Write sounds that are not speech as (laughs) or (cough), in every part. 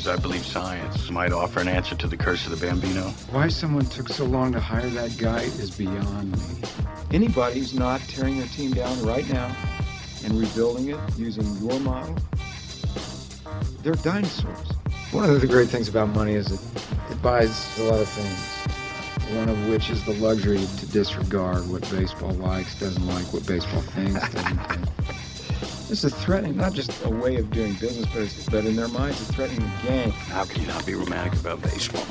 because I believe science might offer an answer to the curse of the Bambino. Why someone took so long to hire that guy is beyond me. Anybody who's not tearing their team down right now and rebuilding it using your model, they're dinosaurs. One of the great things about money is it, it buys a lot of things. One of which is the luxury to disregard what baseball likes, doesn't like, what baseball thinks, doesn't think. This is threatening, not just a way of doing business, but, it's, but in their minds, it's threatening the game. How can you not be romantic about baseball?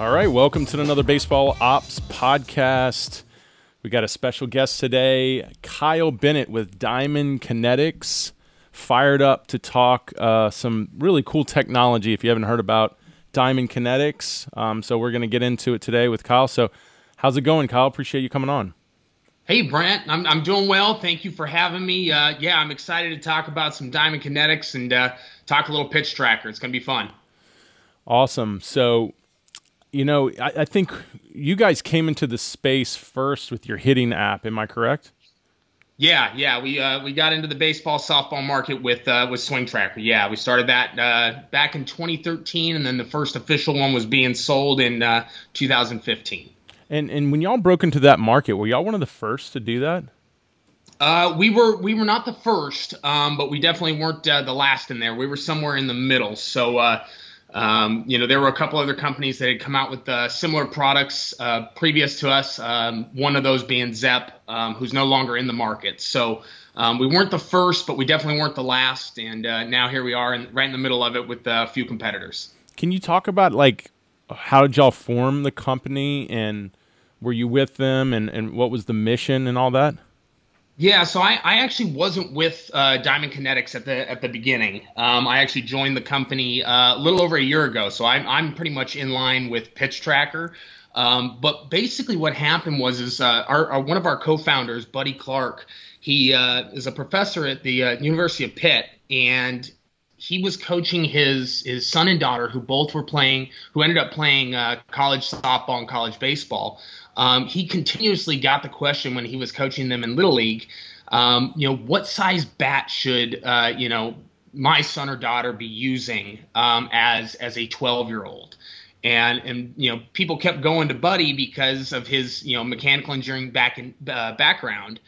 All right, welcome to another Baseball Ops podcast. We got a special guest today, Kyle Bennett with Diamond Kinetics, fired up to talk uh, some really cool technology. If you haven't heard about Diamond Kinetics, um, so we're going to get into it today with Kyle. So, how's it going, Kyle? Appreciate you coming on. Hey, Brent, I'm, I'm doing well. Thank you for having me. Uh, yeah, I'm excited to talk about some Diamond Kinetics and uh, talk a little pitch tracker. It's going to be fun. Awesome. So, you know, I, I, think you guys came into the space first with your hitting app. Am I correct? Yeah, yeah. We uh, we got into the baseball softball market with uh, with Swing Tracker. Yeah, we started that uh, back in 2013, and then the first official one was being sold in uh, 2015. And and when y'all broke into that market, were y'all one of the first to do that? Uh, we were we were not the first, um, but we definitely weren't uh, the last in there. We were somewhere in the middle. So uh, um, you know there were a couple other companies that had come out with uh, similar products uh, previous to us. Um, one of those being Zepp, um, who's no longer in the market. So um, we weren't the first, but we definitely weren't the last. And uh, now here we are, in, right in the middle of it with a few competitors. Can you talk about like how did y'all form the company and were you with them and, and what was the mission and all that? Yeah, so I, I actually wasn't with uh, Diamond Kinetics at the at the beginning. Um, I actually joined the company uh, a little over a year ago, so I'm I'm pretty much in line with Pitch Tracker. Um, but basically, what happened was is uh, our, our, one of our co-founders, Buddy Clark, he uh, is a professor at the uh, University of Pitt, and he was coaching his his son and daughter, who both were playing, who ended up playing uh, college softball and college baseball. Um, he continuously got the question when he was coaching them in little league. Um, you know, what size bat should uh, you know my son or daughter be using um, as as a 12 year old? And and you know, people kept going to Buddy because of his you know mechanical engineering back in, uh, background.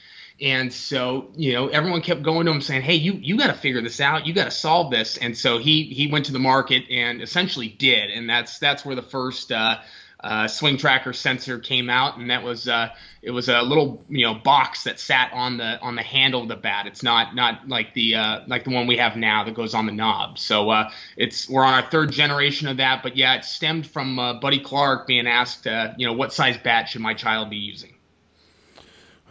And so, you know, everyone kept going to him saying, "Hey, you you got to figure this out. You got to solve this." And so he he went to the market and essentially did, and that's that's where the first uh, uh, swing tracker sensor came out, and that was uh, it was a little you know box that sat on the on the handle of the bat. It's not not like the uh, like the one we have now that goes on the knob. So uh, it's we're on our third generation of that, but yeah, it stemmed from uh, Buddy Clark being asked, uh, you know, what size bat should my child be using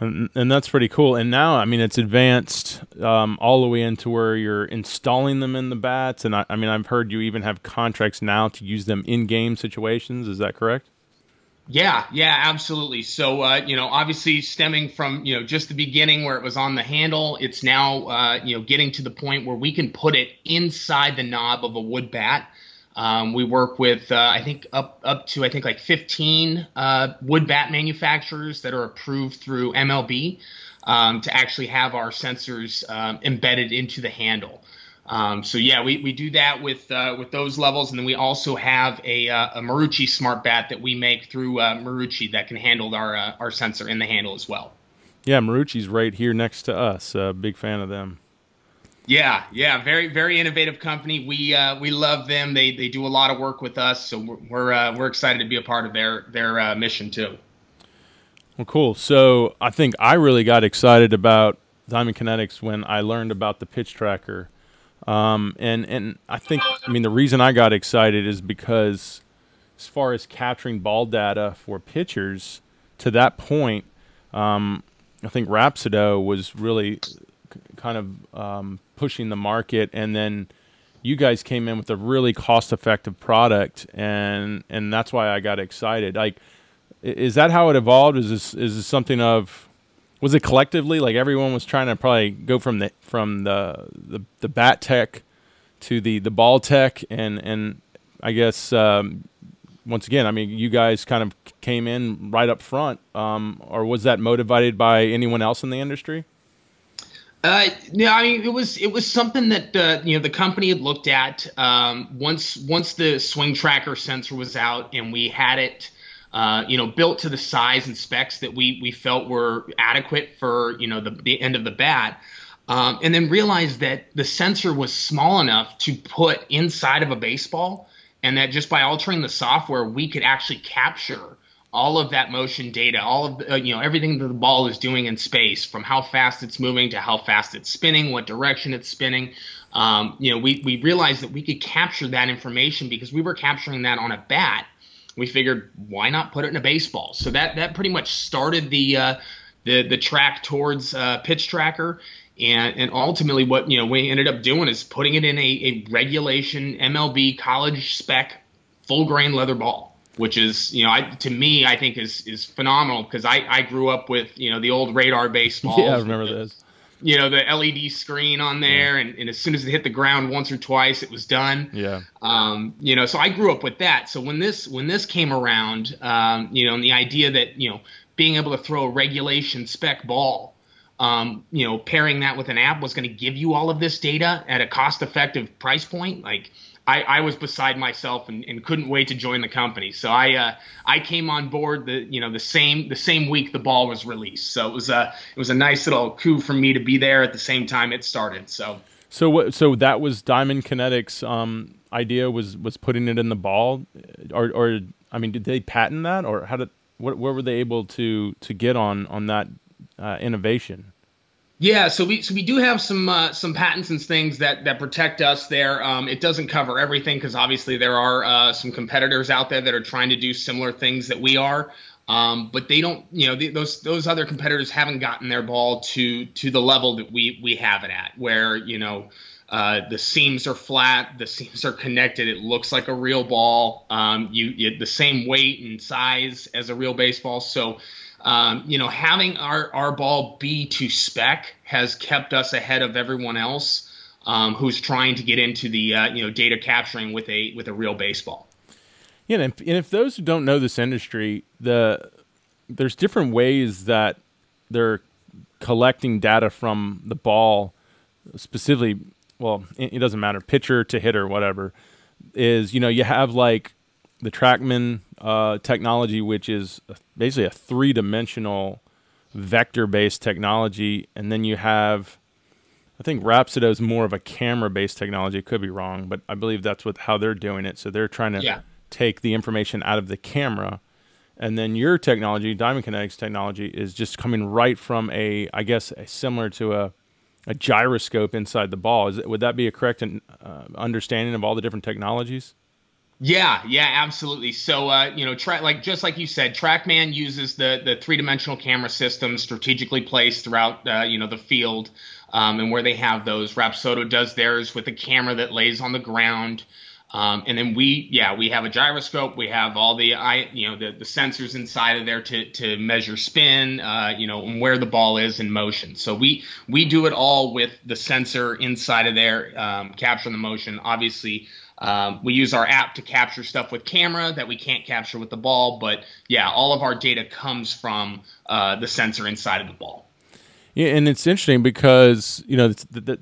and, and that's pretty cool. And now, I mean, it's advanced um, all the way into where you're installing them in the bats. And I, I mean, I've heard you even have contracts now to use them in game situations. Is that correct? Yeah, yeah, absolutely. So, uh, you know, obviously stemming from, you know, just the beginning where it was on the handle, it's now, uh, you know, getting to the point where we can put it inside the knob of a wood bat. Um, we work with, uh, I think, up up to I think like 15 uh, wood bat manufacturers that are approved through MLB um, to actually have our sensors um, embedded into the handle. Um, so yeah, we, we do that with uh, with those levels, and then we also have a, uh, a Marucci smart bat that we make through uh, Marucci that can handle our uh, our sensor in the handle as well. Yeah, Marucci's right here next to us. Big fan of them. Yeah, yeah, very very innovative company. We uh, we love them. They they do a lot of work with us, so we're we're, uh, we're excited to be a part of their their uh, mission too. Well, cool. So I think I really got excited about Diamond Kinetics when I learned about the pitch tracker, um, and and I think I mean the reason I got excited is because as far as capturing ball data for pitchers to that point, um, I think Rapsodo was really kind of um, pushing the market, and then you guys came in with a really cost-effective product, and and that's why I got excited. Like, is that how it evolved? Is this is this something of was it collectively like everyone was trying to probably go from the from the the, the bat tech to the the ball tech and and I guess um, once again I mean you guys kind of came in right up front um, or was that motivated by anyone else in the industry? Uh, yeah, I mean, it was it was something that uh, you know the company had looked at um, once once the swing tracker sensor was out and we had it, uh, you know, built to the size and specs that we we felt were adequate for you know the, the end of the bat. Um, and then realized that the sensor was small enough to put inside of a baseball, and that just by altering the software, we could actually capture all of that motion data, all of the, uh, you know everything that the ball is doing in space, from how fast it's moving to how fast it's spinning, what direction it's spinning. Um, you know, we we realized that we could capture that information because we were capturing that on a bat. We figured why not put it in a baseball? So that that pretty much started the uh, the the track towards uh, pitch tracker. And, and ultimately, what you know we ended up doing is putting it in a, a regulation MLB college spec full grain leather ball which is you know I, to me I think is is phenomenal because I I grew up with you know the old radar baseball. (laughs) Yeah, I remember this. You know the LED screen on there, yeah. and, and as soon as it hit the ground once or twice, it was done. Yeah. Um, you know, so I grew up with that. So when this when this came around, um, you know, and the idea that you know being able to throw a regulation spec ball, um, you know, pairing that with an app was going to give you all of this data at a cost effective price point, like I, I was beside myself and, and, couldn't wait to join the company. So I uh, I came on board the you know the same the same week the ball was released. So it was a it was a nice little coup for me to be there at the same time it started. So so what so that was Diamond Kinetics um, idea was was putting it in the ball, or or I mean did they patent that or how did what where were they able to to get on on that uh, innovation? Yeah, so we so we do have some uh, some patents and things that that protect us there. Um, it doesn't cover everything because obviously there are uh, some competitors out there that are trying to do similar things that we are, um, but they don't. You know, the, those those other competitors haven't gotten their ball to to the level that we we have it at, where you know. Uh, the seams are flat. The seams are connected. It looks like a real ball. Um, you, you the same weight and size as a real baseball. So um, you know, having our, our ball be to spec has kept us ahead of everyone else um, who's trying to get into the uh, you know data capturing with a with a real baseball. Yeah, and if, and if those who don't know this industry, the there's different ways that they're collecting data from the ball, specifically. Well, it, it doesn't matter, pitcher to hitter, whatever. Is you know you have like the TrackMan uh, technology, which is basically a three dimensional vector based technology. And then you have, I think Rapsodo is more of a camera based technology. It could be wrong, but I believe that's what how they're doing it. So they're trying to yeah. take the information out of the camera. And then your technology, Diamond Kinetics technology, is just coming right from a, I guess, a, similar to a, a gyroscope inside the ball. Is it, would that be a correct uh, understanding of all the different technologies? Yeah, yeah, absolutely. So, uh, you know, tra- like just like you said, TrackMan uses the the three dimensional camera system strategically placed throughout, uh, you know, the field, um, and where they have those. Rapsodo does theirs with a camera that lays on the ground, um, and then we, yeah, we have a gyroscope. We have all the, I, you know, the, the sensors inside of there to to measure spin, uh, you know, and where the ball is in motion. So we we do it all with the sensor inside of there, um, capturing the motion. Obviously um, we use our app to capture stuff with camera that we can't capture with the ball, but yeah, all of our data comes from uh, the sensor inside of the ball. Yeah, and it's interesting because you know the, the,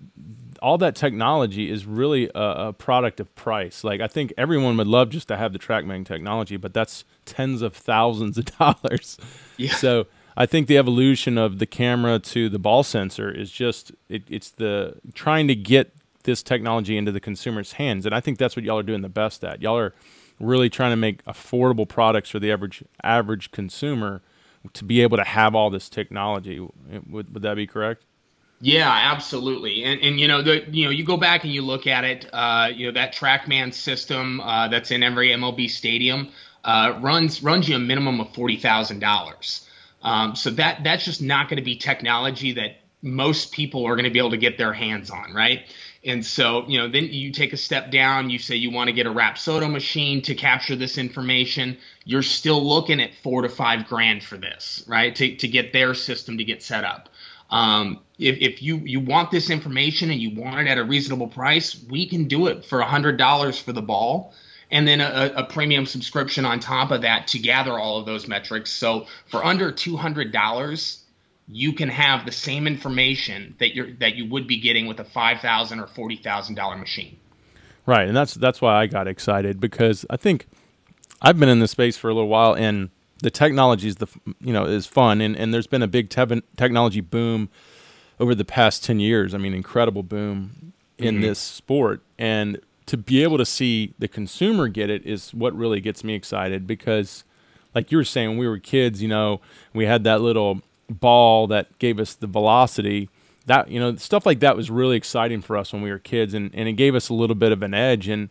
all that technology is really a, a, product of price. Like I think everyone would love just to have the TrackMan technology, but that's tens of thousands of (laughs) dollars. Yeah. So I think the evolution of the camera to the ball sensor is just it, it's the trying to get this technology into the consumer's hands. And I think that's what y'all are doing the best at. Y'all are really trying to make affordable products for the average average consumer to be able to have all this technology. Would would that be correct? Yeah, absolutely. And and you know the you know you go back and you look at it. Uh, you know that TrackMan system uh, that's in every MLB stadium uh, runs runs you a minimum of forty thousand um, dollars. So that that's just not going to be technology that most people are going to be able to get their hands on, right? And so, you know, then you take a step down, you say you want to get a Rapsodo machine to capture this information. You're still looking at four to five grand for this, right? To, to get their system to get set up. Um, if, if you, you want this information and you want it at a reasonable price, we can do it for $100 for the ball and then a, a, premium subscription on top of that to gather all of those metrics. So for under $200, you can have the same information that you're that you would be getting with a five thousand or forty thousand dollar machine. Right, and that's that's why I got excited because I think I've been in this space for a little while, and the technology is the you know is fun, and and there's been a big te- technology boom over the past ten years. I mean, incredible boom in mm-hmm. this sport, and to be able to see the consumer get it is what really gets me excited because like you were saying when we were kids you know we had that little ball that gave us the velocity that you know stuff like that was really exciting for us when we were kids and, and it gave us a little bit of an edge. And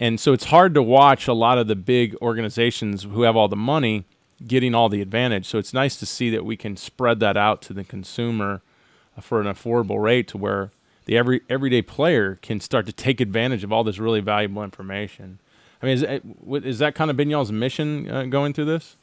and so it's hard to watch a lot of the big organizations who have all the money getting all the advantage. So it's nice to see that we can spread that out to the consumer for an affordable rate to where the every everyday player can start to take advantage of all this really valuable information. I mean is, is that kind of been y'all's mission uh, going through this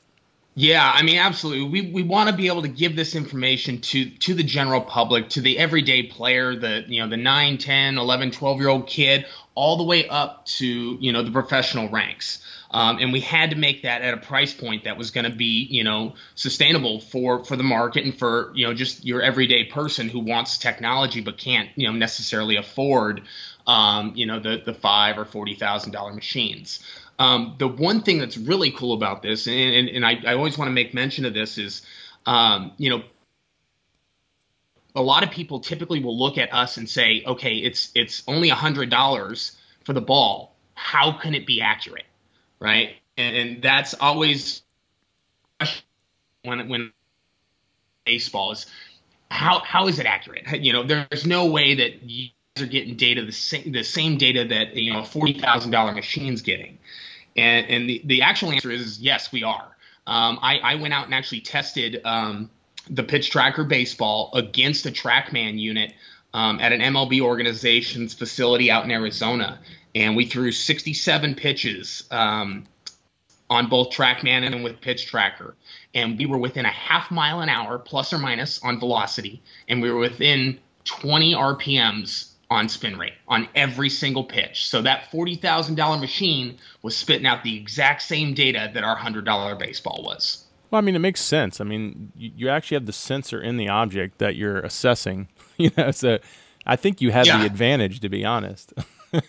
yeah, I mean, absolutely. We we want to be able to give this information to to the general public, to the everyday player, the you know the 9, 10, 11, 12 year old kid, all the way up to you know the professional ranks. Um, and we had to make that at a price point that was going to be you know sustainable for for the market and for you know just your everyday person who wants technology but can't you know necessarily afford um, you know the the five or forty thousand dollar machines. Um, the one thing that's really cool about this, and, and, and I, I, always want to make mention of this, is um, you know a lot of people typically will look at us and say, okay, it's it's only hundred dollars for the ball. How can it be accurate, right? And, and that's always when when baseball is how how is it accurate? You know, there's no way that you are getting data the same the same data that you know a forty thousand dollar machine's getting. And, and the, the actual answer is yes, we are. Um, I, I went out and actually tested um, the pitch tracker baseball against a TrackMan unit um, at an MLB organization's facility out in Arizona. And we threw 67 pitches um, on both TrackMan and with pitch tracker. And we were within a half mile an hour, plus or minus, on velocity. And we were within 20 RPMs on spin rate on every single pitch. So that $40,000 machine was spitting out the exact same data that our $100 baseball was. Well, I mean, it makes sense. I mean, you, you actually have the sensor in the object that you're assessing. (laughs) you know, so I think you have yeah. the advantage, to be honest. (laughs)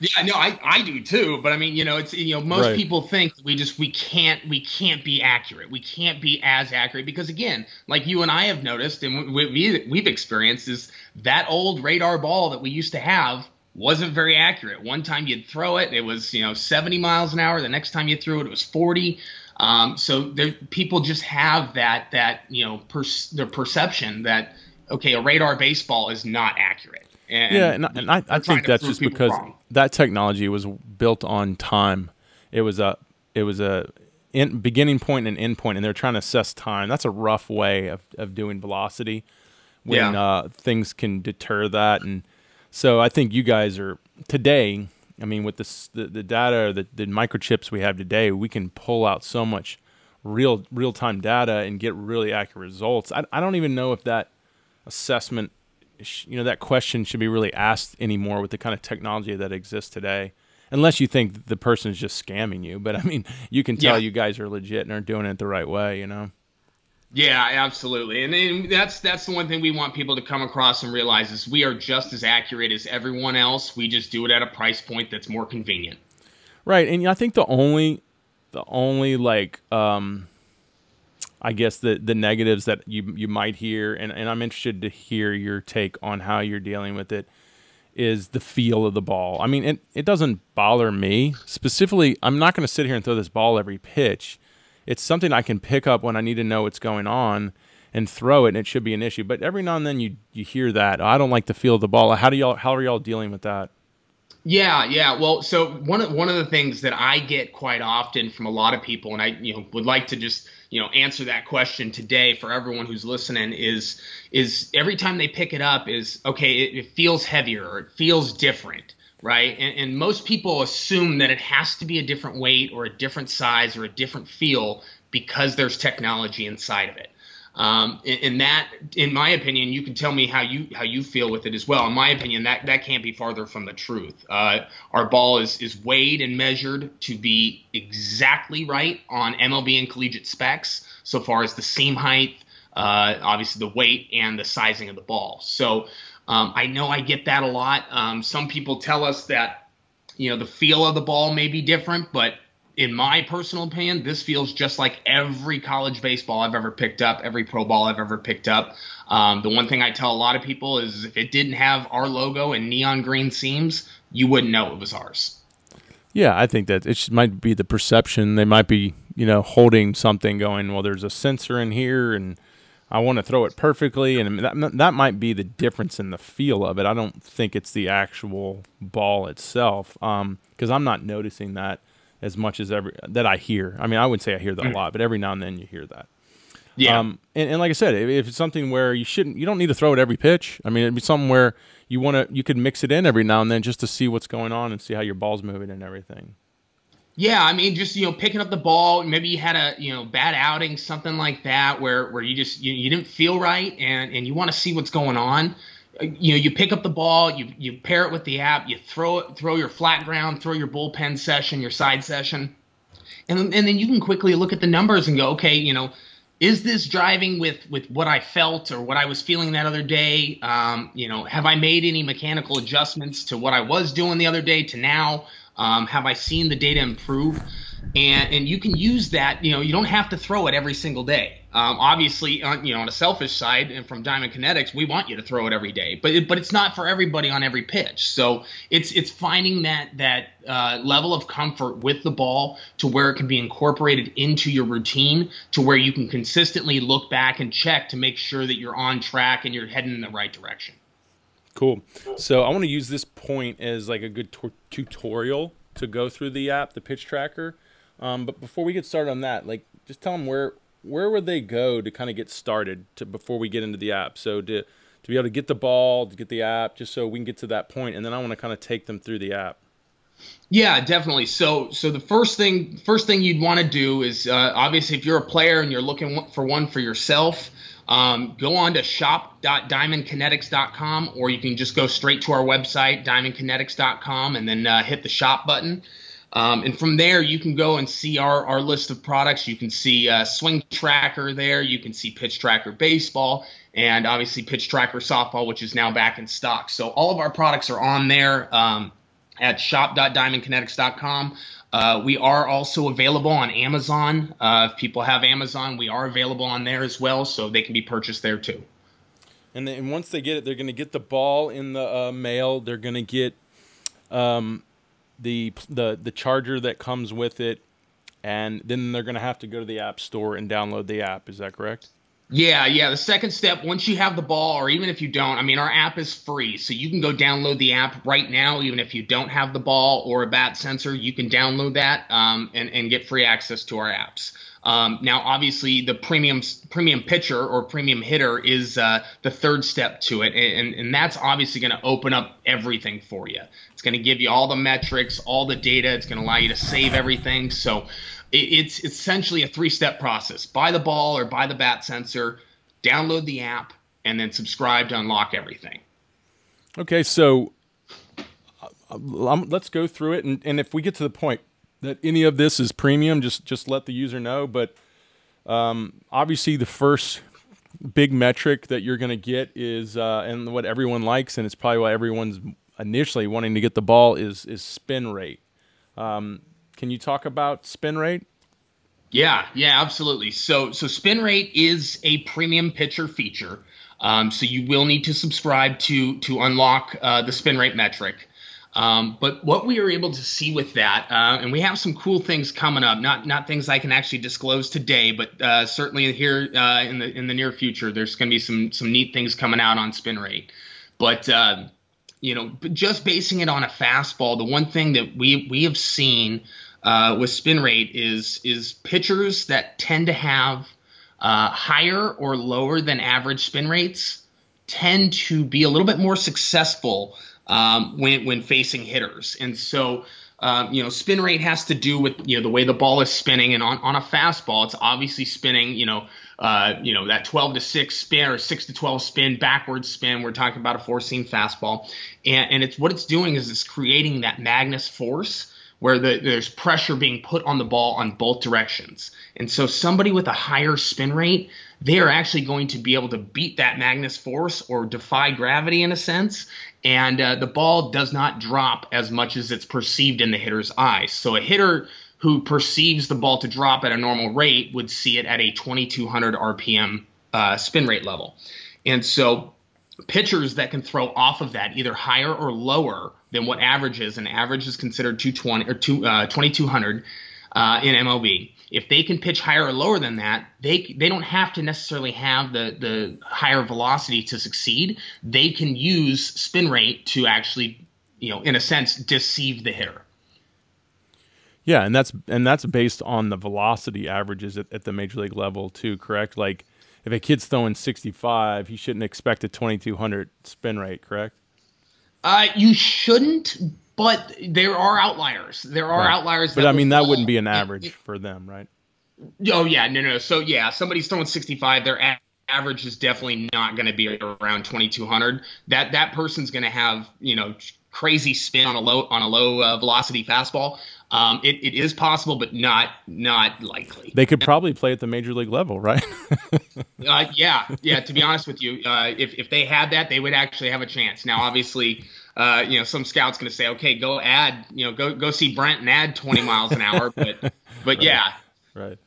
Yeah, no, I, I do too. But I mean, you know, it's you know, most right. people think we just we can't we can't be accurate. We can't be as accurate because again, like you and I have noticed and we, we we've experienced is that old radar ball that we used to have wasn't very accurate. One time you'd throw it, it was you know 70 miles an hour. The next time you threw it, it was 40. Um, so there, people just have that that you know per, their perception that okay, a radar baseball is not accurate. And yeah, and, and I, I think that's just because wrong. that technology was built on time. It was a it was a in, beginning point and end point, and they're trying to assess time. That's a rough way of, of doing velocity when yeah. uh, things can deter that. And so I think you guys are today. I mean, with this, the the data, the, the microchips we have today, we can pull out so much real real time data and get really accurate results. I, I don't even know if that assessment you know that question should be really asked anymore with the kind of technology that exists today unless you think the person is just scamming you. But i mean you can tell yeah. you guys are legit and are doing it the right way you know? Yeah absolutely. And, and that's that's the one thing we want people to come across and realize is we are just as accurate as everyone else. We just do it at a price point that's more convenient. Right. And i think the only the only like um I guess the the negatives that you you might hear, and, and I'm interested to hear your take on how you're dealing with it, is the feel of the ball. I mean, it, it doesn't bother me specifically. I'm not going to sit here and throw this ball every pitch. It's something I can pick up when I need to know what's going on and throw it, and it should be an issue. But every now and then you you hear that I don't like the feel of the ball. How do y'all how are y'all dealing with that? Yeah, yeah. Well, so one of one of the things that I get quite often from a lot of people, and I you know would like to just you know answer that question today for everyone who's listening is is every time they pick it up is okay it, it feels heavier or it feels different right and, and most people assume that it has to be a different weight or a different size or a different feel because there's technology inside of it um, and, that, in my opinion, you can tell me how you how you feel with it as well. In my opinion, that that can't be farther from the truth. Uh, our ball is is weighed and measured to be exactly right on MLB and collegiate specs, so far as the seam height, uh, obviously the weight and the sizing of the ball. So um, I know I get that a lot. Um, some people tell us that you know the feel of the ball may be different, but in my personal opinion, this feels just like every college baseball I've ever picked up, every pro ball I've ever picked up. Um, the one thing I tell a lot of people is if it didn't have our logo and neon green seams, you wouldn't know it was ours. Yeah, I think that it might be the perception. They might be, you know, holding something going, well, there's a sensor in here and I want to throw it perfectly. And that, that might be the difference in the feel of it. I don't think it's the actual ball itself because um, I'm not noticing that as much as every that I hear. I mean, I would say I hear that a mm. lot, but every now and then you hear that. Yeah. Um, and, and, like I said, if, if, it's something where you shouldn't, you don't need to throw it every pitch. I mean, it'd be something where you want to, you could mix it in every now and then just to see what's going on and see how your ball's moving and everything. Yeah, I mean, just you know, picking up the ball. Maybe you had a you know bad outing, something like that, where where you just you, you didn't feel right, and and you want to see what's going on. You know, you pick up the ball, you you pair it with the app, you throw it, throw your flat ground, throw your bullpen session, your side session, and and then you can quickly look at the numbers and go, okay, you know, is this driving with with what I felt or what I was feeling that other day? Um, you know, have I made any mechanical adjustments to what I was doing the other day to now? Um, have I seen the data improve? And and you can use that. You know, you don't have to throw it every single day. Um, obviously, on, you know, on a selfish side, and from Diamond Kinetics, we want you to throw it every day, but it, but it's not for everybody on every pitch. So it's it's finding that that uh, level of comfort with the ball to where it can be incorporated into your routine, to where you can consistently look back and check to make sure that you're on track and you're heading in the right direction. Cool. So I want to use this point as like a good t- tutorial to go through the app, the pitch tracker. Um, but before we get started on that, like just tell them where where would they go to kind of get started to before we get into the app? So to to be able to get the ball, to get the app, just so we can get to that point, and then I want to kind of take them through the app. Yeah, definitely. So, so the first thing, first thing you'd want to do is uh, obviously if you're a player and you're looking for one for yourself, um, go on to shop.diamondkinetics.com, or you can just go straight to our website, diamondkinetics.com, and then uh, hit the shop button. Um, and from there, you can go and see our, our list of products. You can see uh, Swing Tracker there. You can see Pitch Tracker Baseball, and obviously Pitch Tracker Softball, which is now back in stock. So all of our products are on there um, at shop.diamondkinetics.com. Uh, we are also available on Amazon. Uh, if people have Amazon, we are available on there as well, so they can be purchased there too. And then once they get it, they're going to get the ball in the uh, mail. They're going to get um, the the the charger that comes with it, and then they're going to have to go to the app store and download the app. Is that correct? Yeah, yeah. The second step, once you have the ball, or even if you don't, I mean, our app is free, so you can go download the app right now. Even if you don't have the ball or a bat sensor, you can download that um, and and get free access to our apps. Um, now, obviously, the premium premium pitcher or premium hitter is uh, the third step to it, and and that's obviously going to open up everything for you. It's going to give you all the metrics, all the data. It's going to allow you to save everything. So it's essentially a three step process buy the ball or buy the bat sensor, download the app, and then subscribe to unlock everything. Okay, so uh, um, let's go through it. And, and if we get to the point that any of this is premium, just, just let the user know. But um, obviously, the first big metric that you're going to get is, uh, and what everyone likes, and it's probably why everyone's initially wanting to get the ball is is spin rate. Um, can you talk about spin rate? Yeah, yeah, absolutely. So, so spin rate is a premium pitcher feature. Um, so you will need to subscribe to to unlock uh, the spin rate metric. Um, but what we are able to see with that, uh, and we have some cool things coming up. Not not things I can actually disclose today, but uh, certainly here uh, in the in the near future, there's going to be some some neat things coming out on spin rate. But uh, you know, just basing it on a fastball, the one thing that we we have seen uh, with spin rate is is pitchers that tend to have uh, higher or lower than average spin rates tend to be a little bit more successful um, when when facing hitters, and so. Um, you know, spin rate has to do with you know the way the ball is spinning, and on, on a fastball, it's obviously spinning. You know, uh, you know that 12 to 6 spin or 6 to 12 spin, backwards spin. We're talking about a four seam fastball, and, and it's what it's doing is it's creating that Magnus force where the, there's pressure being put on the ball on both directions. And so somebody with a higher spin rate they are actually going to be able to beat that Magnus force or defy gravity in a sense. And uh, the ball does not drop as much as it's perceived in the hitter's eyes. So a hitter who perceives the ball to drop at a normal rate would see it at a 2200 RPM uh, spin rate level. And so pitchers that can throw off of that, either higher or lower than what average is, and average is considered 220 or two, uh, 2200 uh, in MLB. If they can pitch higher or lower than that, they they don't have to necessarily have the the higher velocity to succeed. They can use spin rate to actually, you know, in a sense, deceive the hitter. Yeah, and that's and that's based on the velocity averages at, at the major league level too, correct? Like if a kid's throwing 65, he shouldn't expect a 2200 spin rate, correct? Uh, you shouldn't, but there are outliers. There are right. outliers. But I mean, that wouldn't be an average it, for them, right? Oh yeah, no, no. So yeah, somebody's throwing 65. Their a- average is definitely not going to be around 2200. That that person's going to have you know crazy spin on a low on a low uh, velocity fastball. Um, it, it is possible, but not not likely. They could probably play at the major league level, right? (laughs) uh, yeah, yeah. To be honest with you, uh, if if they had that, they would actually have a chance. Now, obviously, uh, you know, some scouts going to say, okay, go add, you know, go go see Brent and add 20 miles an hour, but (laughs) but right. yeah, right.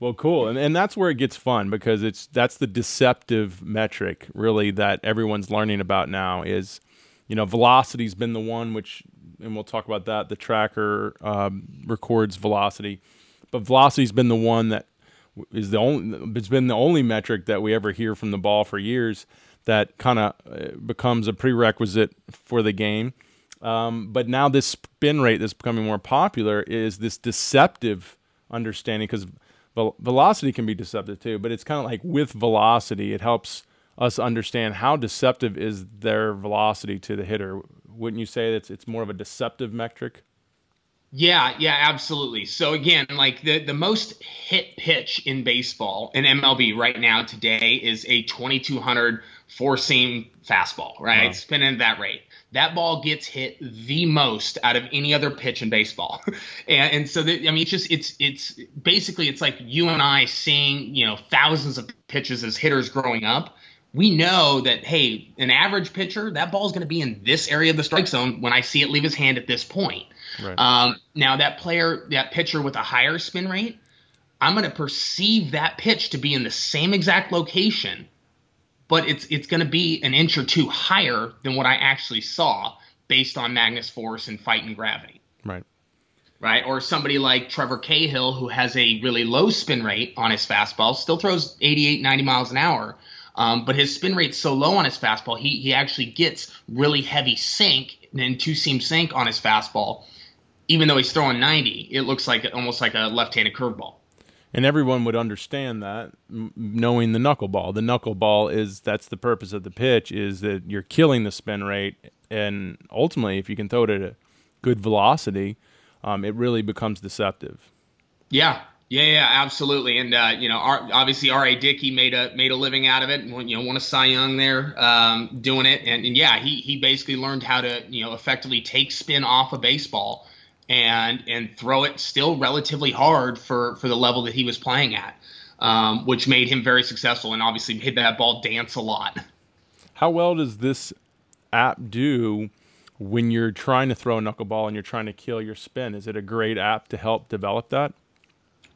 Well, cool, and and that's where it gets fun because it's that's the deceptive metric really that everyone's learning about now is, you know, velocity's been the one which and we'll talk about that. The tracker um, records velocity, but velocity's been the one that is the only. It's been the only metric that we ever hear from the ball for years that kind of uh, becomes a prerequisite for the game. Um, but now this spin rate that's becoming more popular is this deceptive understanding because velocity can be deceptive too. But it's kind of like with velocity, it helps us understand how deceptive is their velocity to the hitter wouldn't you say that it's more of a deceptive metric? Yeah, yeah, absolutely. So again, like the the most hit pitch in baseball in MLB right now today is a 2200 four seam fastball, right? Wow. Spinning at that rate. That ball gets hit the most out of any other pitch in baseball, (laughs) and, and so the, I mean, it's just it's it's basically it's like you and I seeing you know thousands of pitches as hitters growing up, we know that hey, an average pitcher, that ball is going to be in this area of the strike zone when I see it leave his hand at this point. Right. Um, now that player, that pitcher with a higher spin rate, I'm going to perceive that pitch to be in the same exact location, but it's it's going to be an inch or two higher than what I actually saw based on Magnus force and fight and gravity. Right. Right. Or somebody like Trevor Cahill, who has a really low spin rate on his fastball, still throws 88, 90 miles an hour um, but his spin rate's so low on his fastball, he he actually gets really heavy sink and two seam sink on his fastball. Even though he's throwing 90, it looks like almost like a left-handed curveball. And everyone would understand that, knowing the knuckleball. The knuckleball is that's the purpose of the pitch is that you're killing the spin rate, and ultimately, if you can throw it at a good velocity, um, it really becomes deceptive. Yeah, yeah, yeah, absolutely. And uh, you know, our, obviously, R.A. Dickey made a made a living out of it, and you know, won a Cy Young there um, doing it. And, and, yeah, he he basically learned how to you know effectively take spin off a baseball and and throw it still relatively hard for for the level that he was playing at, um, which made him very successful and obviously made that ball dance a lot. How well does this app do? When you're trying to throw a knuckleball and you're trying to kill your spin, is it a great app to help develop that?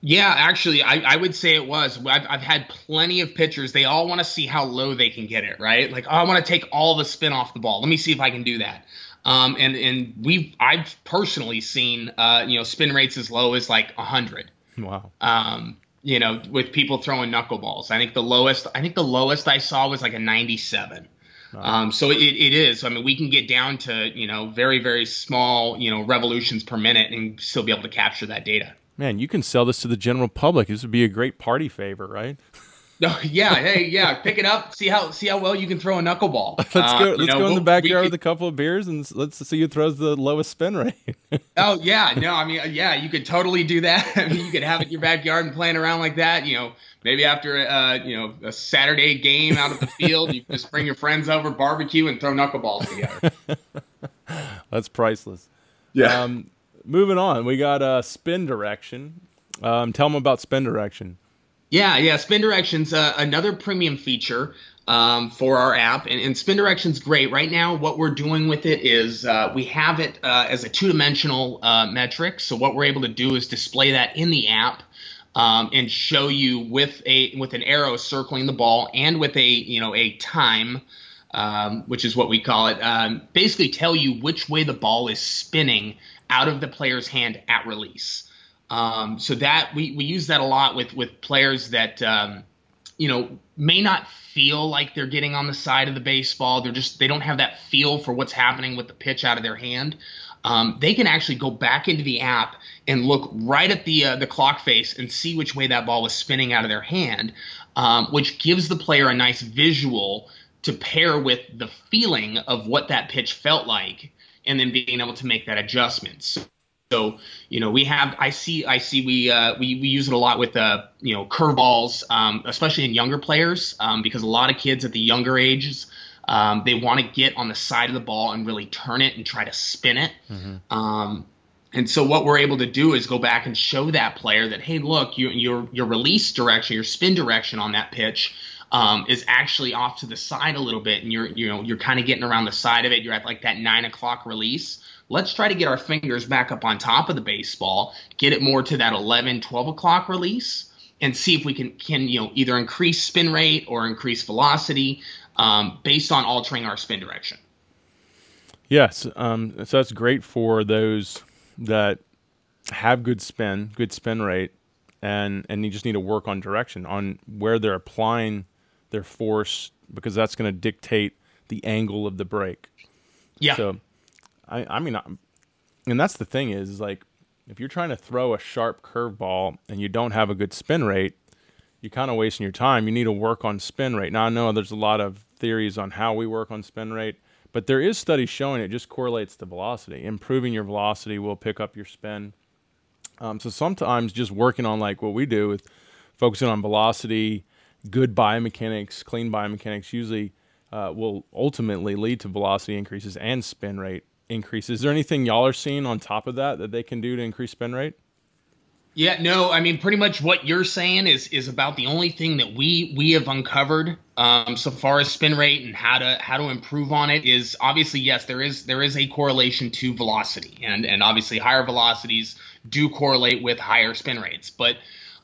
Yeah, actually, I, I would say it was. I've, I've had plenty of pitchers. They all want to see how low they can get it, right? Like, oh, I want to take all the spin off the ball. Let me see if I can do that. Um, and and we've I've personally seen uh, you know spin rates as low as like hundred. Wow. Um, you know, with people throwing knuckleballs. I think the lowest I think the lowest I saw was like a ninety-seven. Wow. Um, so it, it is. I mean, we can get down to you know very very small you know revolutions per minute and still be able to capture that data. Man, you can sell this to the general public. This would be a great party favor, right? (laughs) (laughs) No, yeah, hey, yeah, pick it up. See how see how well you can throw a knuckleball. (laughs) let's uh, go. Let's know, go in the backyard with a couple of beers and let's see who throws the lowest spin rate. (laughs) oh yeah, no, I mean, yeah, you could totally do that. I mean, you could have it in your backyard and playing around like that. You know, maybe after uh, you know a Saturday game out of the field, you just bring your friends over, barbecue, and throw knuckleballs together. That's priceless. Yeah. Um, moving on, we got uh, spin direction. Um, tell them about spin direction. Yeah, yeah. Spin Directions, uh, another premium feature um, for our app, and, and, Spin Directions great. Right now, what we're doing with it is uh, we have it uh, as a two-dimensional uh, metric. So what we're able to do is display that in the app. Um, and show you with a with an arrow circling the ball and with a you know a time um, which is what we call it, um, basically tell you which way the ball is spinning out of the player's hand at release. Um, so that we, we use that a lot with with players that um, you know may not feel like they're getting on the side of the baseball. They're just they don't have that feel for what's happening with the pitch out of their hand. Um, they can actually go back into the app and look right at the uh, the clock face and see which way that ball was spinning out of their hand, um, which gives the player a nice visual to pair with the feeling of what that pitch felt like and then being able to make that adjustment. So, so you know, we have I see I see we uh, we we use it a lot with uh, you know curveballs, um, especially in younger players, um, because a lot of kids at the younger ages um, they want to get on the side of the ball and really turn it and try to spin it. Mm-hmm. Um, and so what we're able to do is go back and show that player that hey, look, you, your your release direction, your spin direction on that pitch um, is actually off to the side a little bit, and you're you know you're kind of getting around the side of it. You're at like that nine o'clock release. Let's try to get our fingers back up on top of the baseball, get it more to that 11, 12 o'clock release, and see if we can can you know either increase spin rate or increase velocity um, based on altering our spin direction. Yes, um, so that's great for those that have good spin, good spin rate, and and you just need to work on direction on where they're applying their force because that's going to dictate the angle of the break. Yeah. So, I I mean, and that's the thing is like if you're trying to throw a sharp curveball and you don't have a good spin rate, you're kind of wasting your time. You need to work on spin rate. Now I know there's a lot of theories on how we work on spin rate, but there is studies showing it just correlates to velocity. Improving your velocity will pick up your spin. Um, so sometimes just working on like what we do with focusing on velocity, good biomechanics, clean biomechanics usually uh, will ultimately lead to velocity increases and spin rate increases. Is there anything y'all are seeing on top of that that they can do to increase spin rate? Yeah, no, I mean, pretty much what you're saying is is about the only thing that we we have uncovered um, so far as spin rate and how to how to improve on it is obviously yes, there is there is a correlation to velocity, and and obviously higher velocities do correlate with higher spin rates, but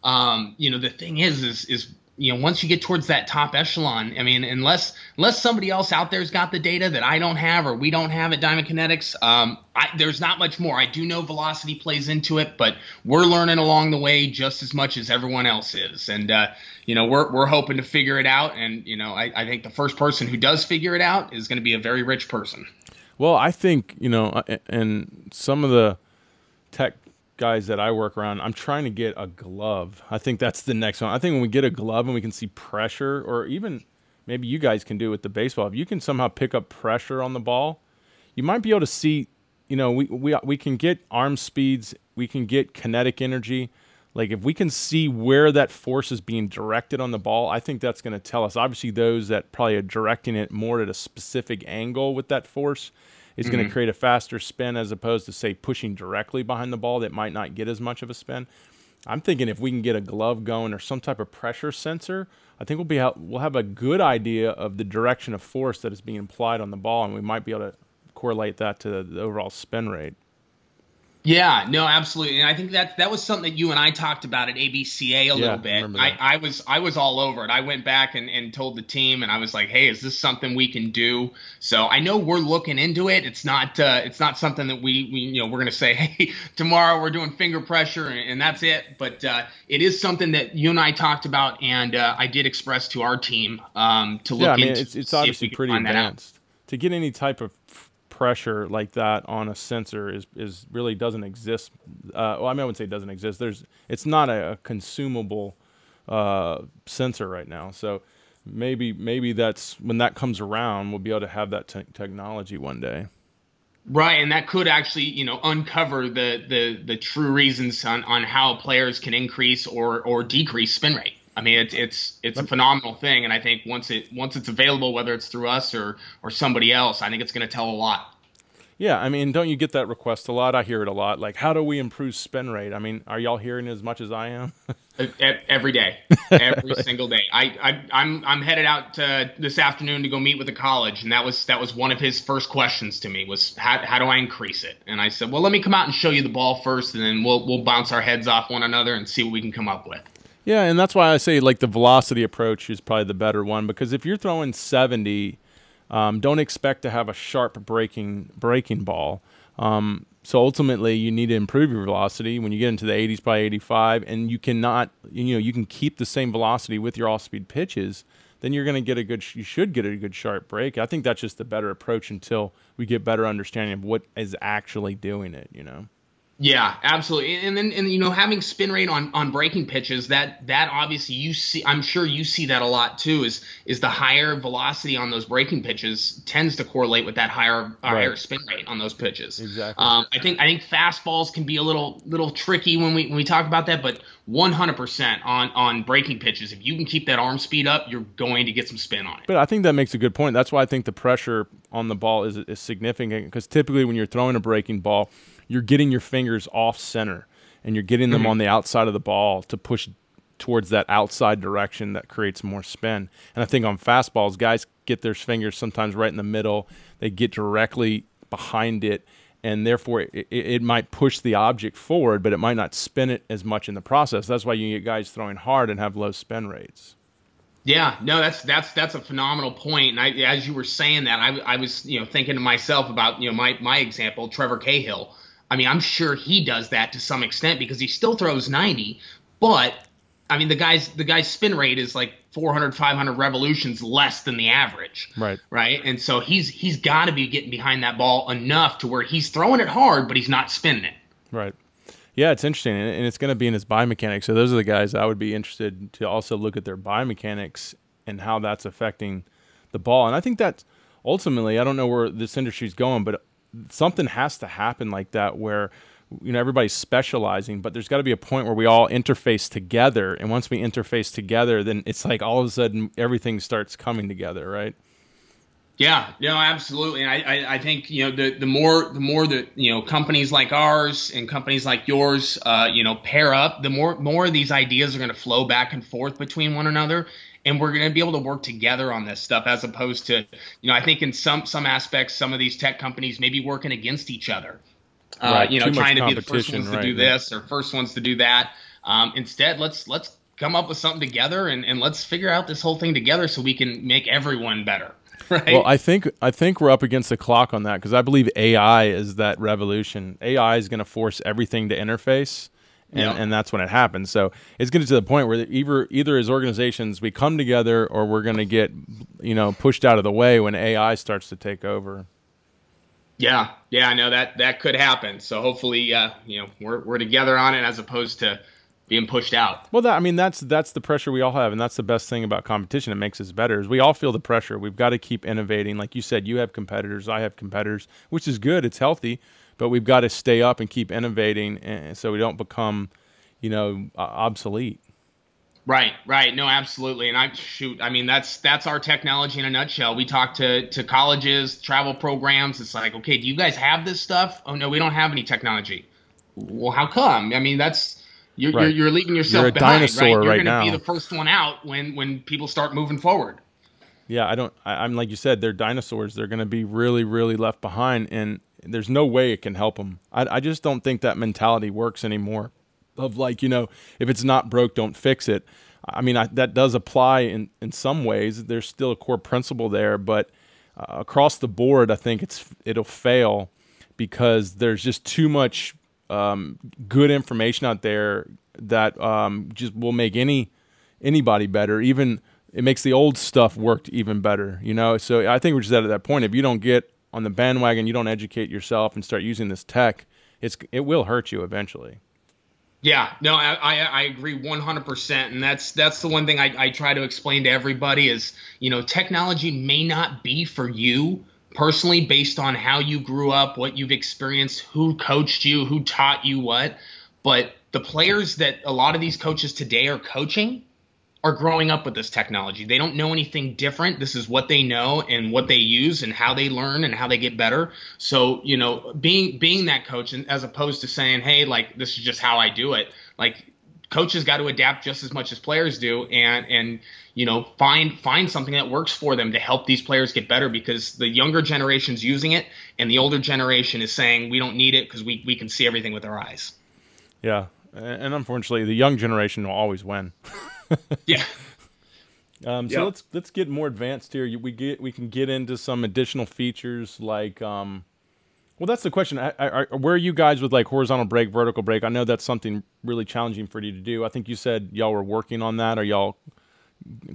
um, you know the thing is is is you know once you get towards that top echelon i mean unless unless somebody else out there's got the data that i don't have or we don't have at diamond kinetics um, I, there's not much more. I do know velocity plays into it but we're learning along the way just as much as everyone else is. And uh, you know we're, we're hoping to figure it out. And you know I, I think the first person who does figure it out is going to be a very rich person. Well i think you know and some of the tech guys that I work around, I'm trying to get a glove. I think that's the next one. I think when we get a glove and we can see pressure, or even maybe you guys can do with the baseball, if you can somehow pick up pressure on the ball, you might be able to see. You know, we we we can get arm speeds, we can get kinetic energy. Like if we can see where that force is being directed on the ball, I think that's going to tell us. Obviously, those that probably are directing it more at a specific angle with that force is mm-hmm. going to create a faster spin as opposed to say pushing directly behind the ball that might not get as much of a spin. I'm thinking if we can get a glove going or some type of pressure sensor, I think we'll be we'll have a good idea of the direction of force that is being applied on the ball, and we might be able to correlate that to the overall spin rate. Yeah, no, absolutely, and I think that that was something that you and I talked about at ABCA a yeah, little bit. I, I, was I was all over it. I went back and, and told the team, and I was like, "Hey, is this something we can do?" So I know we're looking into it. It's not uh, it's not something that we, we you know we're gonna say, (laughs) "Hey, tomorrow we're doing finger pressure and, and that's it." But uh, it is something that you and I talked about, and uh, I did express to our team um, to look yeah, I mean, into. It's, it's obviously pretty advanced to get any type of pressure like that on a sensor is is really doesn't exist. Uh, well, I mean, I wouldn't say it doesn't exist. There's it's not a, a consumable uh, sensor right now. So maybe maybe that's when that comes around, we'll be able to have that te- technology one day. Right, and that could actually, you know, uncover the the the true reasons on on how players can increase or or decrease spin rate. I mean, it's it's it's a phenomenal thing, and I think once it once it's available, whether it's through us or or somebody else, I think it's going to tell a lot. Yeah, I mean, don't you get that request a lot? I hear it a lot. Like, how do we improve spin rate? I mean, are y'all hearing as much as I am? (laughs) every day, (laughs) every single day. I, I I'm I'm headed out to, this afternoon to go meet with the college, and that was that was one of his first questions to me was how how do I increase it? And I said, well, let me come out and show you the ball first, and then we'll we'll bounce our heads off one another and see what we can come up with. Yeah, and that's why I say like the velocity approach is probably the better one because if you're throwing 70 um, don't expect to have a sharp breaking breaking ball. Um, so ultimately, you need to improve your velocity when you get into the 80s, by 85, and you cannot, you know, you can keep the same velocity with your off-speed pitches. Then you're going to get a good, you should get a good sharp break. I think that's just the better approach until we get better understanding of what is actually doing it. You know. Yeah, absolutely. And then and you know having spin rate on on breaking pitches that that obviously you see I'm sure you see that a lot too is is the higher velocity on those breaking pitches tends to correlate with that higher right. higher spin rate on those pitches. Exactly. Um, I think I think fastballs can be a little little tricky when we when we talk about that, but 100% on on breaking pitches if you can keep that arm speed up, you're going to get some spin on it. But I think that makes a good point. That's why I think the pressure on the ball is is significant because typically when you're throwing a breaking ball you're getting your fingers off center and you're getting them mm-hmm. on the outside of the ball to push towards that outside direction that creates more spin. And I think on fastballs, guys get their fingers sometimes right in the middle. They get directly behind it, and therefore it, it, might push the object forward, but it might not spin it as much in the process. That's why you get guys throwing hard and have low spin rates. Yeah, no, that's that's that's a phenomenal point. And I, as you were saying that, I, I was you know thinking to myself about you know my my example, Trevor Cahill I mean, I'm sure he does that to some extent because he still throws 90, but I mean, the guy's the guy's spin rate is like 400, 500 revolutions less than the average. Right. Right. And so he's he's got to be getting behind that ball enough to where he's throwing it hard, but he's not spinning it. Right. Yeah, it's interesting, and it's going to be in his biomechanics. So those are the guys I would be interested to also look at their biomechanics and how that's affecting the ball. And I think that ultimately, I don't know where this industry is going, but something has to happen like that where you know everybody's specializing but there's got to be a point where we all interface together and once we interface together then it's like all of a sudden everything starts coming together right? Yeah no absolutely and I, I, I think you know the, the more the more that you know companies like ours and companies like yours uh, you know pair up the more more of these ideas are going to flow back and forth between one another and we're going to be able to work together on this stuff as opposed to you know i think in some some aspects some of these tech companies may be working against each other. Uh, right. you know trying to be the first ones to right, do this or first ones to do that. Um, instead let's let's come up with something together and, and let's figure out this whole thing together so we can make everyone better (laughs) right? Well i think i think we're up against the clock on that because i believe ai is that revolution. Ai is going to force everything to interface and, and that's when it happens. So it's getting to the point where either either as organizations we come together or we're going to get you know pushed out of the way when AI starts to take over. Yeah, yeah, I know that that could happen. So hopefully, uh, you know, we're we're together on it as opposed to being pushed out. Well, that I mean, that's that's the pressure we all have, and that's the best thing about competition. It makes us better. Is we all feel the pressure. We've got to keep innovating. Like you said, you have competitors, I have competitors, which is good. It's healthy but we've got to stay up and keep innovating, and so we don't become, you know, obsolete. Right, right. No, absolutely. And I shoot, I mean that's that's our technology in a nutshell. We talk to to colleges, travel programs. It's like, okay, do you guys have this stuff? Oh no, we don't have any technology. Well, how come? I mean, that's you're right. you're, you're, leaving yourself you're behind, right? You're right going to be the first one out when when people start moving forward. Yeah, I don't. I, am like you said, they're dinosaurs. They're going to be really, really left behind, and there's no way it can help them. I, I just don't think that mentality works anymore. Of like, you know, if it's not broke, don't fix it. I mean, I, that does apply in, in some ways. There's still a core principle there, but uh, across the board, I think it's it'll fail because there's just too much um, good information out there that um, just will make any anybody better. Even it makes the old stuff work even better, you know. So I think we're just at that point. If you don't get on the bandwagon, you don't educate yourself and start using this tech, it's it will hurt you eventually. Yeah, no, I, I, agree 100%. And that's that's the one thing I, I try to explain to everybody is, you know, technology may not be for you personally based on how you grew up, what you've experienced, who coached you, who taught you what. But the players that a lot of these coaches today are coaching are growing up with this technology. They don't know anything different. This is what they know and what they use and how they learn and how they get better. So, you know, being being that coach and as opposed to saying, "Hey, like this is just how I do it." Like coaches got to adapt just as much as players do and and you know, find find something that works for them to help these players get better because the younger generation's using it and the older generation is saying we don't need it because we we can see everything with our eyes. Yeah. And unfortunately, the young generation will always win. (laughs) (laughs) yeah. Um, so yep. let's let's get more advanced here. We get we can get into some additional features like, um, well, that's the question. I, I, where are you guys with like horizontal break, vertical break? I know that's something really challenging for you to do. I think you said y'all were working on that. Are y'all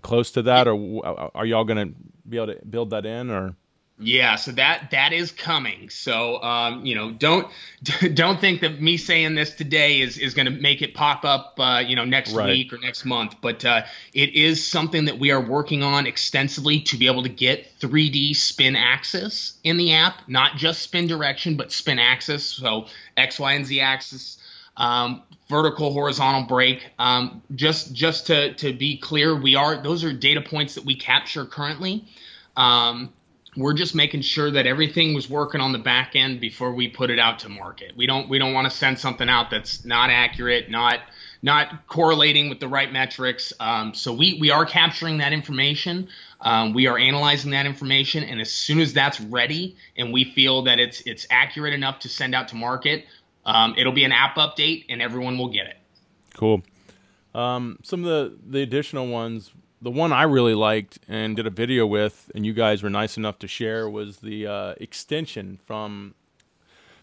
close to that, or are y'all going to be able to build that in, or? Yeah, so that that is coming. So um, you know, don't (laughs) don't think that me saying this today is is going to make it pop up, uh, you know, next right. week or next month. But uh, it is something that we are working on extensively to be able to get 3D spin axis in the app, not just spin direction, but spin axis. So X, Y, and Z axis. Um, vertical horizontal break um, just just to to be clear we are those are data points that we capture currently um, we're just making sure that everything was working on the back end before we put it out to market. We don't we don't want to send something out that's not accurate, not not correlating with the right metrics. Um, so we we are capturing that information. Um, we are analyzing that information, and as soon as that's ready and we feel that it's it's accurate enough to send out to market, um, it'll be an app update, and everyone will get it. Cool. Um, some of the the additional ones the one I really liked and did a video with, and you guys were nice enough to share, was the uh, extension from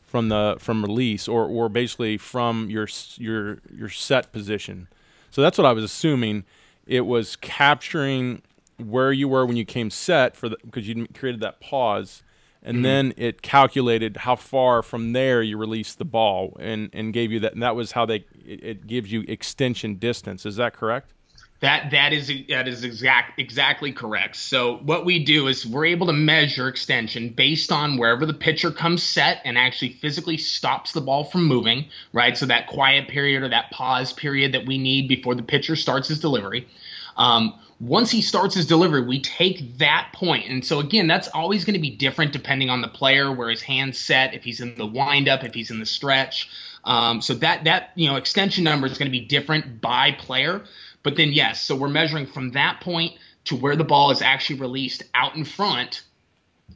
from the from release, or or basically from your your your set position. So that's what I was assuming. It was capturing where you were when you came set for the because you created that pause, and mm-hmm. then it calculated how far from there you released the ball, and and gave you that. And that was how they it, it gives you extension distance. Is that correct? That that is that is exact exactly correct. So what we do is we're able to measure extension based on wherever the pitcher comes set and actually physically stops the ball from moving, right? So that quiet period or that pause period that we need before the pitcher starts his delivery. Um, once he starts his delivery, we take that point. And so again, that's always going to be different depending on the player, where his hand's set, if he's in the windup, if he's in the stretch. Um, so that that you know extension number is going to be different by player. But then, yes, so we're measuring from that point to where the ball is actually released out in front,